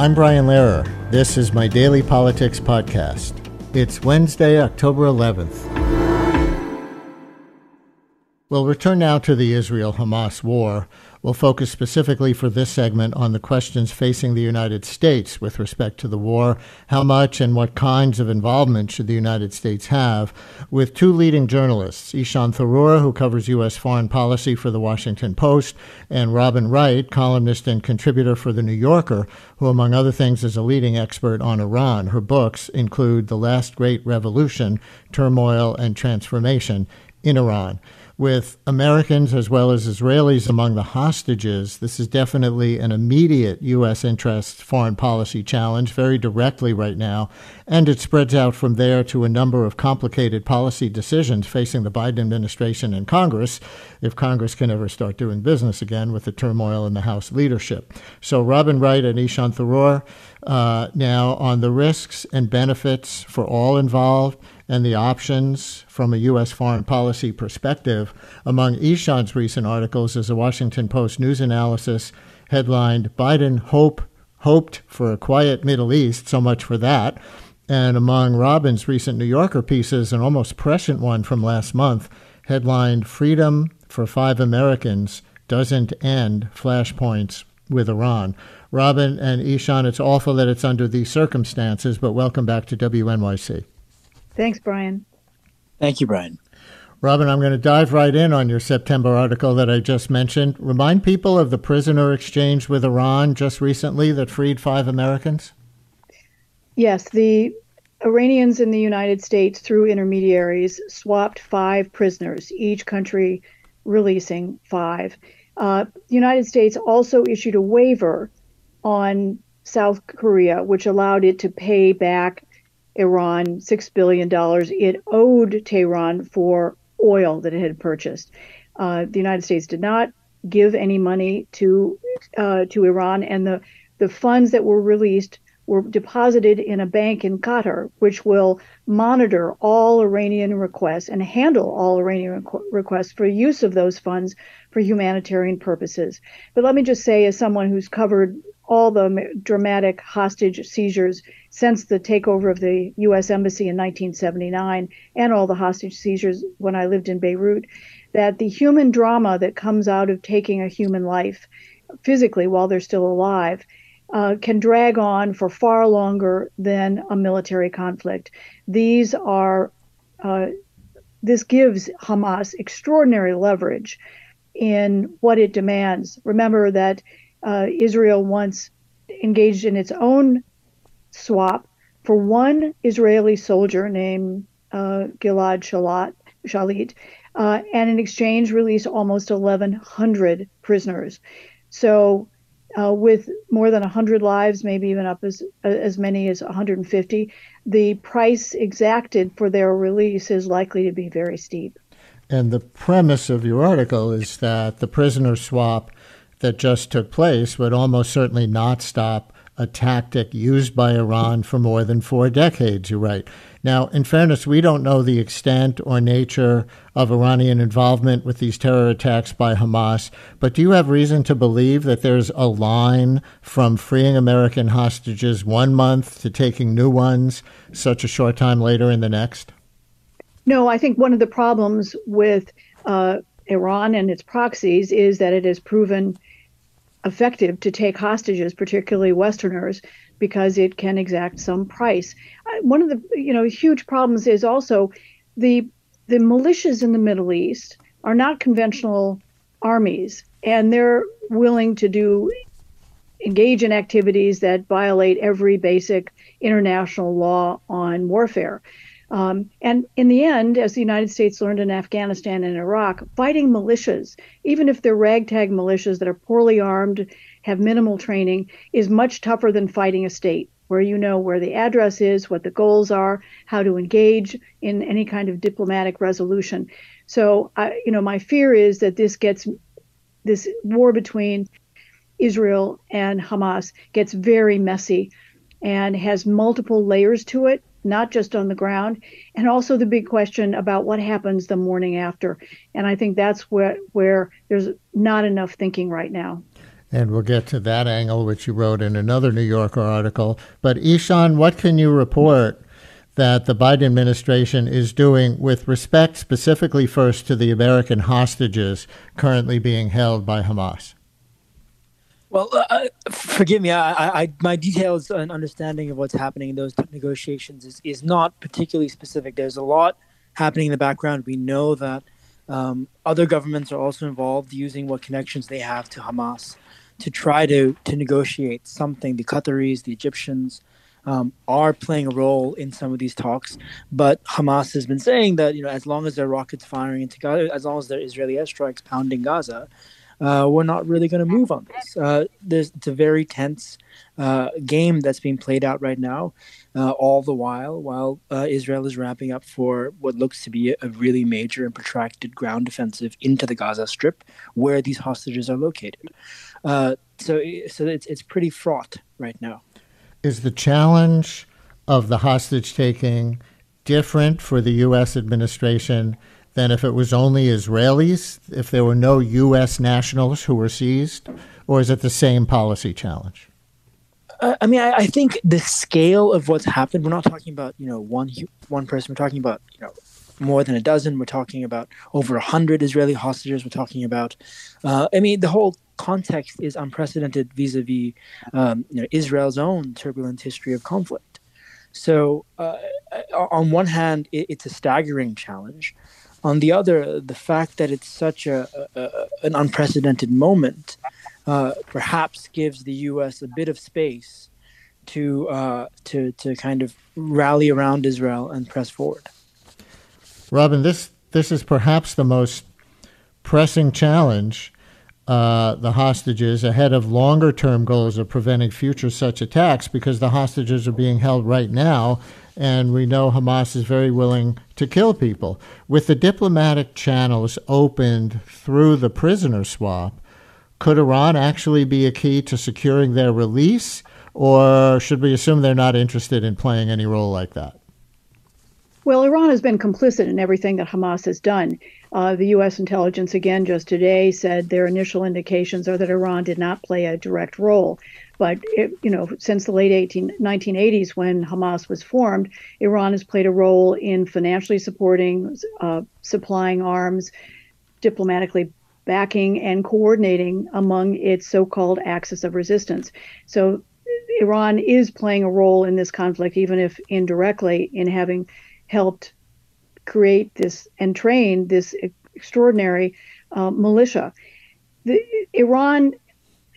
I'm Brian Lehrer. This is my daily politics podcast. It's Wednesday, October 11th. We'll return now to the Israel Hamas war. We'll focus specifically for this segment on the questions facing the United States with respect to the war. How much and what kinds of involvement should the United States have? With two leading journalists, Ishaan Tharoor, who covers U.S. foreign policy for the Washington Post, and Robin Wright, columnist and contributor for The New Yorker, who, among other things, is a leading expert on Iran. Her books include The Last Great Revolution, Turmoil and Transformation in Iran with Americans as well as Israelis among the hostages, this is definitely an immediate U.S. interest foreign policy challenge, very directly right now. And it spreads out from there to a number of complicated policy decisions facing the Biden administration and Congress, if Congress can ever start doing business again with the turmoil in the House leadership. So, Robin Wright and Ishaan Tharoor uh, now on the risks and benefits for all involved and the options from a U.S. foreign policy perspective. Among Ishaan's recent articles is a Washington Post news analysis headlined Biden hope hoped for a quiet Middle East, so much for that. And among Robin's recent New Yorker pieces, an almost prescient one from last month, headlined Freedom for Five Americans Doesn't End Flashpoints with Iran. Robin and Ishaan, it's awful that it's under these circumstances, but welcome back to WNYC. Thanks, Brian. Thank you, Brian. Robin, I'm going to dive right in on your September article that I just mentioned. Remind people of the prisoner exchange with Iran just recently that freed five Americans. Yes, the Iranians in the United States, through intermediaries, swapped five prisoners, each country releasing five. Uh, the United States also issued a waiver on South Korea, which allowed it to pay back Iran $6 billion it owed Tehran for oil that it had purchased. Uh, the United States did not give any money to uh, to Iran, and the, the funds that were released were deposited in a bank in Qatar, which will monitor all Iranian requests and handle all Iranian requ- requests for use of those funds for humanitarian purposes. But let me just say, as someone who's covered all the dramatic hostage seizures since the takeover of the U.S. Embassy in 1979 and all the hostage seizures when I lived in Beirut, that the human drama that comes out of taking a human life physically while they're still alive uh, can drag on for far longer than a military conflict. These are, uh, this gives Hamas extraordinary leverage in what it demands. Remember that uh, Israel once engaged in its own swap for one Israeli soldier named uh, Gilad Shalit, Shalit uh, and in exchange released almost 1,100 prisoners. So, uh, with more than 100 lives, maybe even up as as many as 150, the price exacted for their release is likely to be very steep. And the premise of your article is that the prisoner swap that just took place would almost certainly not stop a tactic used by Iran for more than four decades, you write. Now, in fairness, we don't know the extent or nature of Iranian involvement with these terror attacks by Hamas, but do you have reason to believe that there's a line from freeing American hostages one month to taking new ones such a short time later in the next? No, I think one of the problems with uh, Iran and its proxies is that it has proven effective to take hostages, particularly Westerners, because it can exact some price. Uh, one of the you know huge problems is also the the militias in the Middle East are not conventional armies, and they're willing to do engage in activities that violate every basic international law on warfare. Um, and in the end, as the United States learned in Afghanistan and Iraq, fighting militias, even if they're ragtag militias that are poorly armed, have minimal training, is much tougher than fighting a state. where you know where the address is, what the goals are, how to engage in any kind of diplomatic resolution. So, I, you know, my fear is that this gets this war between Israel and Hamas gets very messy and has multiple layers to it, not just on the ground, and also the big question about what happens the morning after. And I think that's where where there's not enough thinking right now. And we'll get to that angle, which you wrote in another New Yorker article. But Ishaan, what can you report that the Biden administration is doing with respect specifically first to the American hostages currently being held by Hamas? Well, uh, uh, forgive me. I, I, my details and understanding of what's happening in those negotiations is, is not particularly specific. There's a lot happening in the background. We know that um, other governments are also involved, using what connections they have to Hamas to try to to negotiate something. The Qataris, the Egyptians, um, are playing a role in some of these talks. But Hamas has been saying that you know, as long as there are rockets firing into Gaza, as long as there are Israeli airstrikes pounding Gaza, uh, we're not really going to move on this. Uh, there's, it's a very tense uh, game that's being played out right now, uh, all the while, while uh, Israel is ramping up for what looks to be a, a, really major and protracted ground offensive into the Gaza Strip, where these hostages are located. Uh, so, so it's it's pretty fraught right now. Is the challenge of the hostage taking different for the U.S. administration? Than if it was only Israelis, if there were no U.S. nationals who were seized? Or is it the same policy challenge? Uh, I mean, I, I, think the scale of what's happened, we're not talking about, you know, one, one person. We're talking about, you know, more than a dozen. We're talking about over a hundred Israeli hostages. We're talking about, uh, I mean, the whole context is unprecedented vis-a-vis um, you know, Israel's own turbulent history of conflict. So, uh, on one hand, it, it's a staggering challenge. On the other, the fact that it's such a, a an unprecedented moment uh, perhaps gives the U.S. a bit of space to uh, to to kind of rally around Israel and press forward. Robin, this this is perhaps the most pressing challenge uh, the hostages ahead of longer term goals of preventing future such attacks because the hostages are being held right now and we know Hamas is very willing to kill people. With the diplomatic channels opened through the prisoner swap, could Iran actually be a key to securing their release, or should we assume they're not interested in playing any role like that? Well, Iran has been complicit in everything that Hamas has done. Uh, the U.S. intelligence, again, just today said their initial indications are that Iran did not play a direct role. But it, you know, since the late 18, 1980s, when Hamas was formed, Iran has played a role in financially supporting, uh, supplying arms, diplomatically backing, and coordinating among its so-called axis of resistance. So Iran is playing a role in this conflict, even if indirectly, in having helped create this and train this extraordinary uh, militia. The, Iran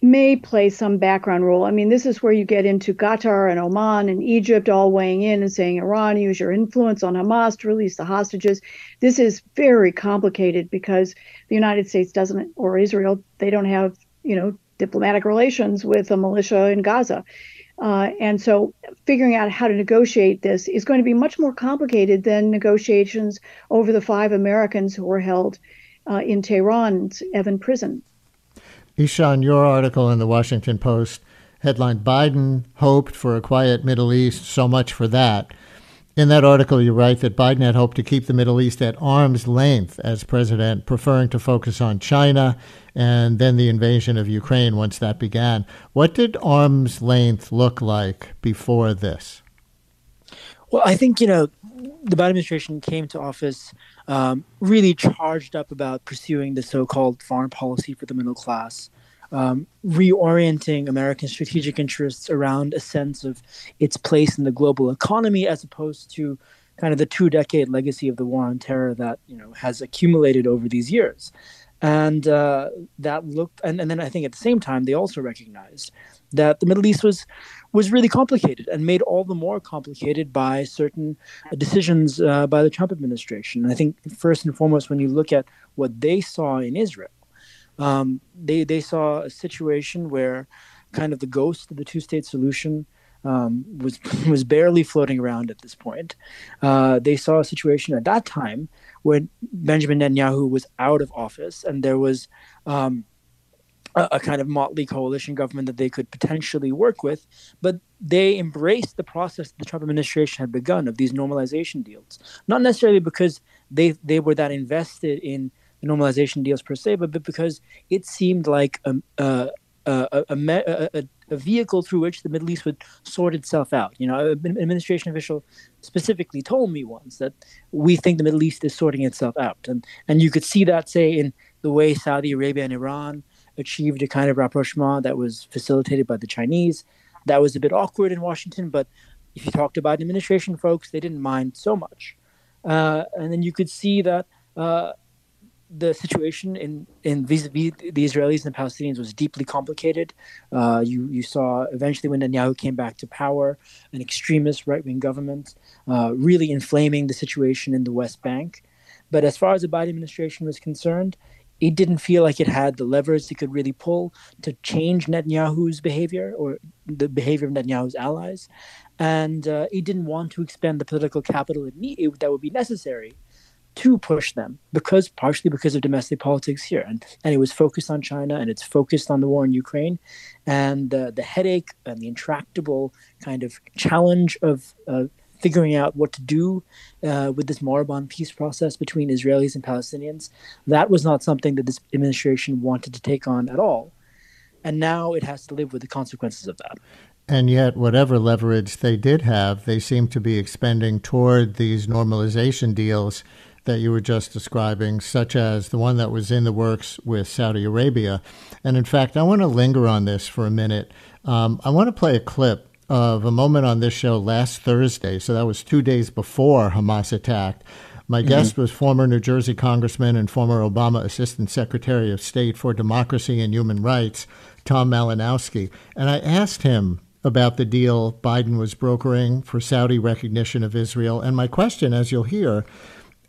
may play some background role. I mean, this is where you get into Qatar and Oman and Egypt all weighing in and saying, Iran, use your influence on Hamas to release the hostages. This is very complicated because the United States doesn't, or Israel, they don't have, you know, diplomatic relations with a militia in Gaza. Uh, and so figuring out how to negotiate this is going to be much more complicated than negotiations over the five Americans who were held uh, in Tehran's Evin prison. Ishaan, your article in the Washington Post headlined Biden hoped for a quiet Middle East, so much for that. In that article, you write that Biden had hoped to keep the Middle East at arm's length as president, preferring to focus on China and then the invasion of Ukraine once that began. What did arm's length look like before this? Well, I think, you know, the Biden administration came to office um, really charged up about pursuing the so-called foreign policy for the middle class, um, reorienting American strategic interests around a sense of its place in the global economy, as opposed to kind of the two-decade legacy of the war on terror that you know has accumulated over these years. And uh, that looked, and, and then I think at the same time they also recognized that the Middle East was was really complicated and made all the more complicated by certain decisions uh, by the Trump administration. And I think first and foremost, when you look at what they saw in Israel, um, they they saw a situation where kind of the ghost of the two-state solution um, was was barely floating around at this point. Uh, they saw a situation at that time when Benjamin Netanyahu was out of office, and there was um, a, a, kind of motley coalition government that they could potentially work with, but they embraced the process the Trump administration had begun of these normalization deals, not necessarily because they they were that invested in the normalization deals per se, but, but because it seemed like a, a, a, a, a vehicle through which the Middle East would sort itself out. You know, an administration official specifically told me once that we think the Middle East is sorting itself out, and and you could see that say in the way Saudi Arabia and Iran achieved a kind of rapprochement that was facilitated by the Chinese. That was a bit awkward in Washington, but if you talked about administration folks, they didn't mind so much. Uh, and then you could see that uh, the situation in in vis-a-vis the Israelis and the Palestinians was deeply complicated. Uh, you you saw eventually when Netanyahu came back to power, an extremist right-wing government, uh, really inflaming the situation in the West Bank. But as far as the Biden administration was concerned, it didn't feel like it had the levers it could really pull to change Netanyahu's behavior or the behavior of Netanyahu's allies, and uh, it didn't want to expend the political capital it need, that would be necessary to push them because partially because of domestic politics here. And and it was focused on China and it's focused on the war in Ukraine. And uh, the headache and the intractable kind of challenge of uh, figuring out what to do uh, with this moribund peace process between Israelis and Palestinians that was not something that this administration wanted to take on at all and now it has to live with the consequences of that and yet, whatever leverage they did have, they seem to be expending toward these normalization deals that you were just describing, such as the one that was in the works with Saudi Arabia. And in fact, I want to linger on this for a minute. Um, I want to play a clip of a moment on this show last Thursday. So that was two days before Hamas attacked. My mm-hmm. guest was former New Jersey Congressman and former Obama Assistant Secretary of State for Democracy and Human Rights, Tom Malinowski. And I asked him about the deal Biden was brokering for Saudi recognition of Israel. And my question, as you'll hear,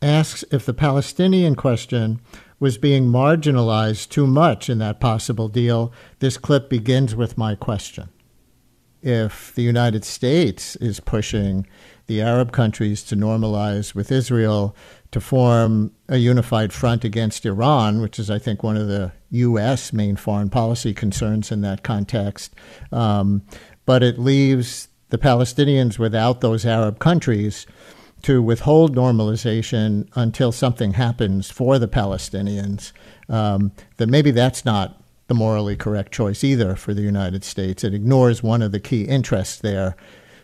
asks if the Palestinian question was being marginalized too much in that possible deal. This clip begins with my question. If the United States is pushing the Arab countries to normalize with Israel to form a unified front against Iran, which is, I think, one of the U.S. main foreign policy concerns in that context, um, but it leaves the Palestinians without those Arab countries to withhold normalization until something happens for the Palestinians, um, that maybe that's not the morally correct choice either for the United States. It ignores one of the key interests there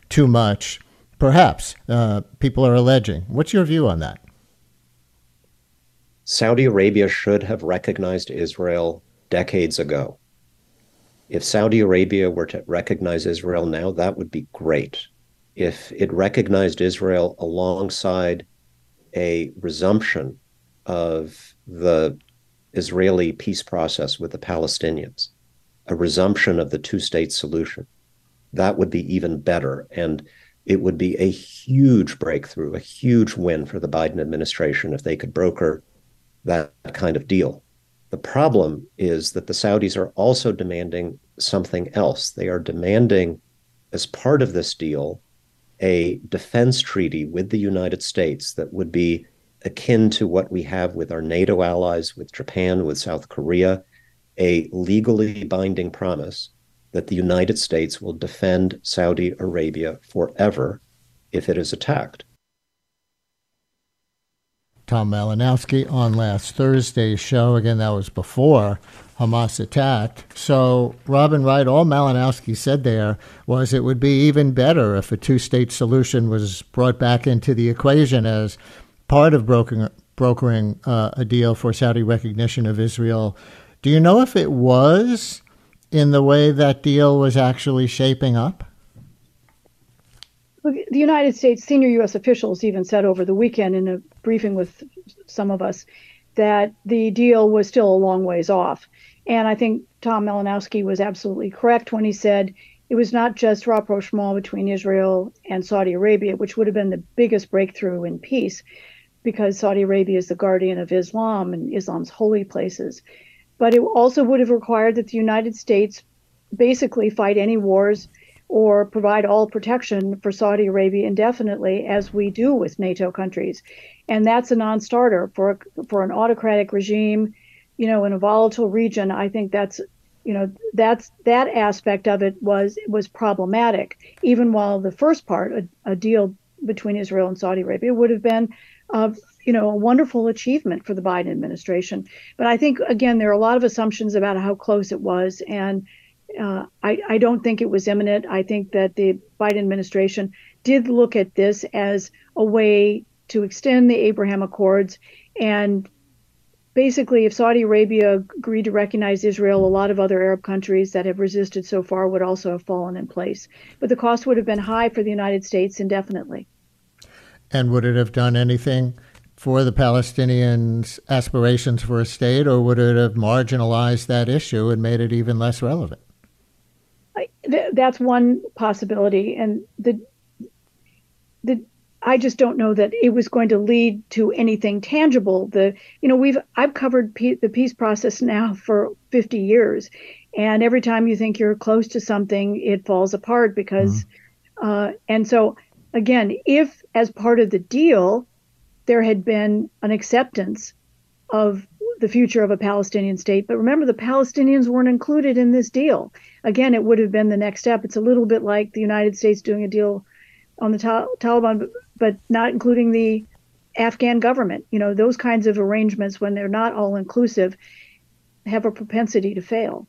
too much. Perhaps uh, people are alleging. What's your view on that? Saudi Arabia should have recognized Israel decades ago. If Saudi Arabia were to recognize Israel now, that would be great if it recognized Israel alongside a resumption of the Israeli peace process with the Palestinians, a resumption of the two state solution, that would be even better. And it would be a huge breakthrough, a huge win for the Biden administration if they could broker that kind of deal. The problem is that the Saudis are also demanding something else. They are demanding, as part of this deal, a defense treaty with the United States that would be akin to what we have with our NATO allies, with Japan, with South Korea, a legally binding promise that the United States will defend Saudi Arabia forever if it is attacked. Tom Malinowski on last Thursday's show. Again, that was before Hamas attacked. So, Robin Wright, all Malinowski said there was it would be even better if a two state solution was brought back into the equation as part of brokering, brokering uh, a deal for Saudi recognition of Israel. Do you know if it was in the way that deal was actually shaping up? the United States senior U.S. officials even said over the weekend in a briefing with some of us that the deal was still a long ways off. And I think Tom Malinowski was absolutely correct when he said it was not just rapprochement between Israel and Saudi Arabia, which would have been the biggest breakthrough in peace, because Saudi Arabia is the guardian of Islam and Islam's holy places. But it also would have required that the United States basically fight any wars or provide all protection for Saudi Arabia indefinitely, as we do with NATO countries. And that's a non starter for, for an autocratic regime, you know, in a volatile region. I think that's you know that's that aspect of it was was problematic even while the first part a, a deal between Israel and Saudi Arabia would have been uh, you know a wonderful achievement for the Biden administration but I think again there are a lot of assumptions about how close it was and uh, I, I don't think it was imminent I think that the Biden administration did look at this as a way to extend the Abraham Accords and basically, if Saudi Arabia agreed to recognize Israel, a lot of other Arab countries that have resisted so far would also have fallen in place. But the cost would have been high for the United States indefinitely. And would it have done anything for the Palestinians' aspirations for a state, or would it have marginalized that issue and made it even less relevant? I, th- that's one possibility, and the the I just don't know that it was going to lead to anything tangible. The you know we've I've covered pe- the peace process now for 50 years, and every time you think you're close to something, it falls apart because, mm-hmm. uh, and so again, if as part of the deal there had been an acceptance of the future of a Palestinian state, but remember the Palestinians weren't included in this deal. Again, it would have been the next step. It's a little bit like the United States doing a deal on the ta- Taliban, but not including the Afghan government. You know, those kinds of arrangements, when they're not all inclusive, have a propensity to fail.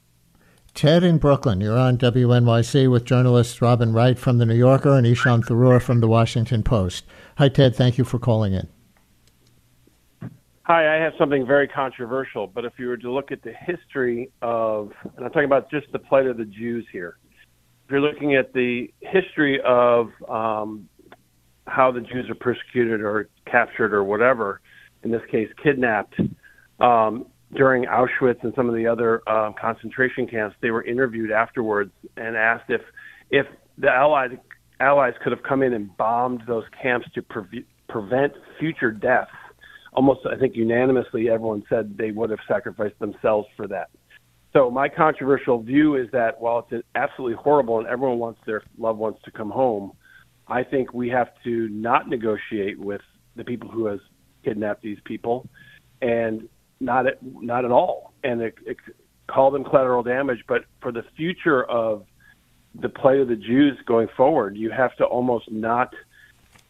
Ted in Brooklyn, you're on WNYC with journalists Robin Wright from The New Yorker and Ishaan Tharoor from The Washington Post. Hi, Ted. Thank you for calling in. Hi, I have something very controversial, but if you were to look at the history of, and I'm talking about just the plight of the Jews here, if you're looking at the history of um, how the Jews are persecuted or captured or whatever, in this case, kidnapped, um, during Auschwitz and some of the other um, concentration camps, they were interviewed afterwards and asked if if the Allies Allies could have come in and bombed those camps to pre- prevent future deaths. Almost, I think unanimously, everyone said they would have sacrificed themselves for that. So my controversial view is that while it's absolutely horrible and everyone wants their loved ones to come home, I think we have to not negotiate with the people who has kidnapped these people, and not at not at all, and it, it, call them collateral damage. But for the future of the plight of the Jews going forward, you have to almost not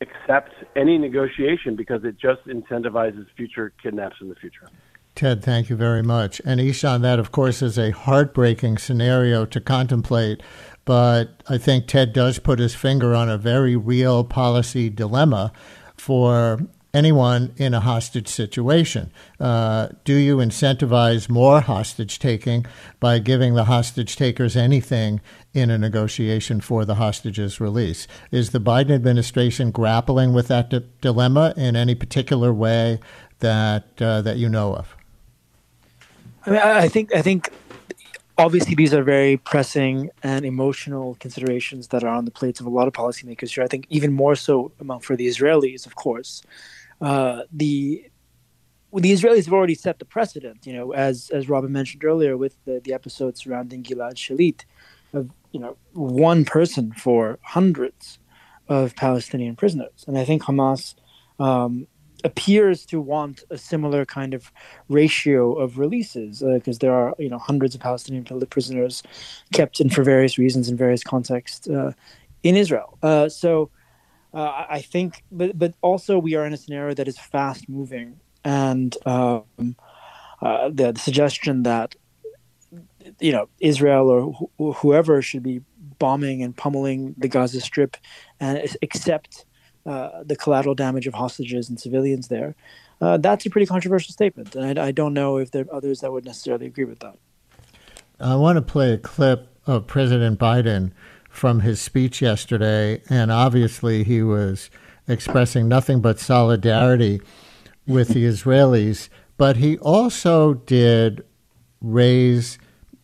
accept any negotiation because it just incentivizes future kidnaps in the future. Ted, thank you very much. And Ishaan, that of course is a heartbreaking scenario to contemplate, but I think Ted does put his finger on a very real policy dilemma for anyone in a hostage situation. Uh, do you incentivize more hostage taking by giving the hostage takers anything in a negotiation for the hostages' release? Is the Biden administration grappling with that di- dilemma in any particular way that uh, that you know of? I mean, I think I think obviously these are very pressing and emotional considerations that are on the plates of a lot of policymakers here. I think even more so among for the Israelis, of course. Uh, the the Israelis have already set the precedent, you know, as as Robin mentioned earlier with the, the episode surrounding Gilad Shalit, of you know one person for hundreds of Palestinian prisoners, and I think Hamas um, appears to want a similar kind of ratio of releases because uh, there are you know hundreds of Palestinian prisoners kept in for various reasons in various contexts uh, in Israel. Uh, so uh, I think, but but also we are in a scenario that is fast moving, and um, uh, the, the, suggestion that you know Israel or wh- whoever should be bombing and pummeling the Gaza Strip and accept uh, the collateral damage of hostages and civilians there. Uh, that's a pretty controversial statement, and I, I, don't know if there are others that would necessarily agree with that. I want to play a clip of President Biden from his speech yesterday, and obviously he was expressing nothing but solidarity with the Israelis, but he also did raise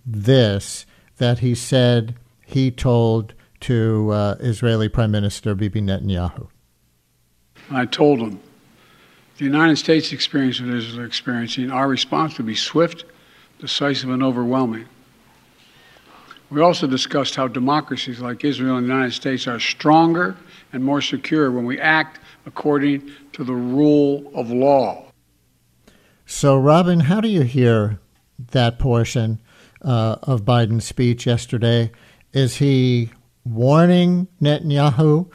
this that he said he told to uh, Israeli Prime Minister Bibi Netanyahu. I told him the United States experience what Israel is experiencing, our response would be swift, decisive, and overwhelming. We also discussed how democracies like Israel and the United States are stronger and more secure when we act according to the rule of law. So, Robin, how do you hear that portion uh, of Biden's speech yesterday? Is he warning Netanyahu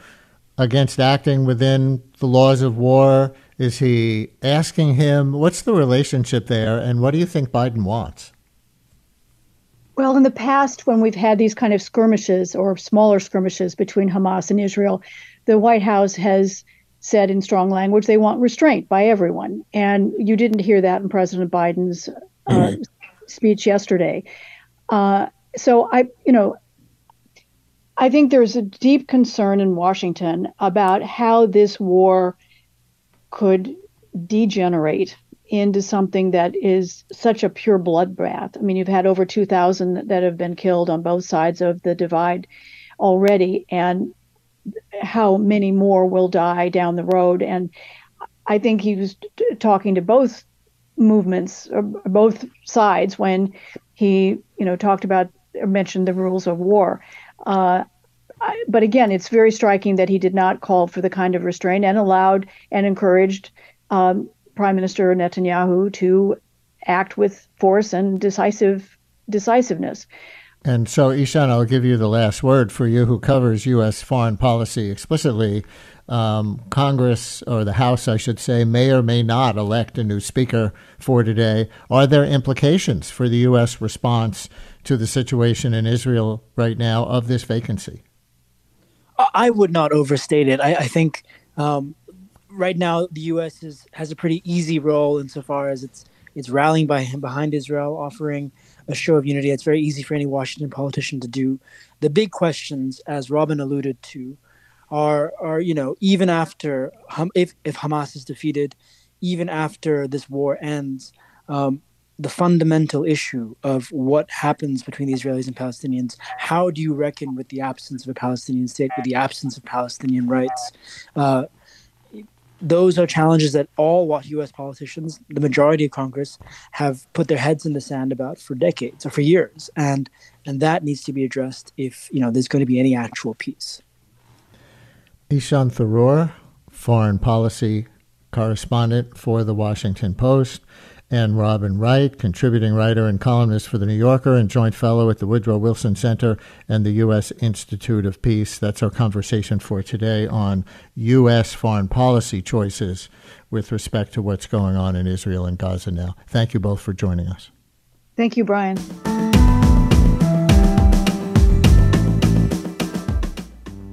against acting within the laws of war? Is he asking him, what's the relationship there, and what do you think Biden wants? Well, in the past, when we've had these kind of skirmishes or smaller skirmishes between Hamas and Israel, the White House has said in strong language they want restraint by everyone. And you didn't hear that in President Biden's uh, mm-hmm. speech yesterday. Uh, so I, you know, I think there's a deep concern in Washington about how this war could degenerate into something that is such a pure bloodbath. I mean, you've had over 2,000 that have been killed on both sides of the divide already, and how many more will die down the road. And I think he was t- talking to both movements, or both sides, when he, you know, talked about or mentioned the rules of war. Uh, I, but again, it's very striking that he did not call for the kind of restraint and allowed and encouraged um, Prime Minister Netanyahu to act with force and decisive decisiveness. And so, Ishaan, I'll give you the last word for you who covers U.S. foreign policy explicitly. Um, Congress, or the House, I should say, may or may not elect a new speaker for today. Are there implications for the U.S. response to the situation in Israel right now of this vacancy? I would not overstate it. I, I think um, right now the U.S. Is, has a pretty easy role insofar as it's it's rallying by, behind Israel, offering a show of unity. It's very easy for any Washington politician to do. The big questions, as Robin alluded to, are are you know even after if if Hamas is defeated, even after this war ends, um, the fundamental issue of what happens between the Israelis and Palestinians. How do you reckon with the absence of a Palestinian state, with the absence of Palestinian rights? Uh, those are challenges that all U.S. politicians, the majority of Congress, have put their heads in the sand about for decades or for years, and and that needs to be addressed if you know there's going to be any actual peace. Ishaan Tharoor, foreign policy correspondent for the Washington Post and Robin Wright, contributing writer and columnist for The New Yorker and joint fellow at the Woodrow Wilson Center and the U.S. Institute of Peace. That's our conversation for today on U.S. foreign policy choices with respect to what's going on in Israel and Gaza now. Thank you both for joining us. Thank you, Brian.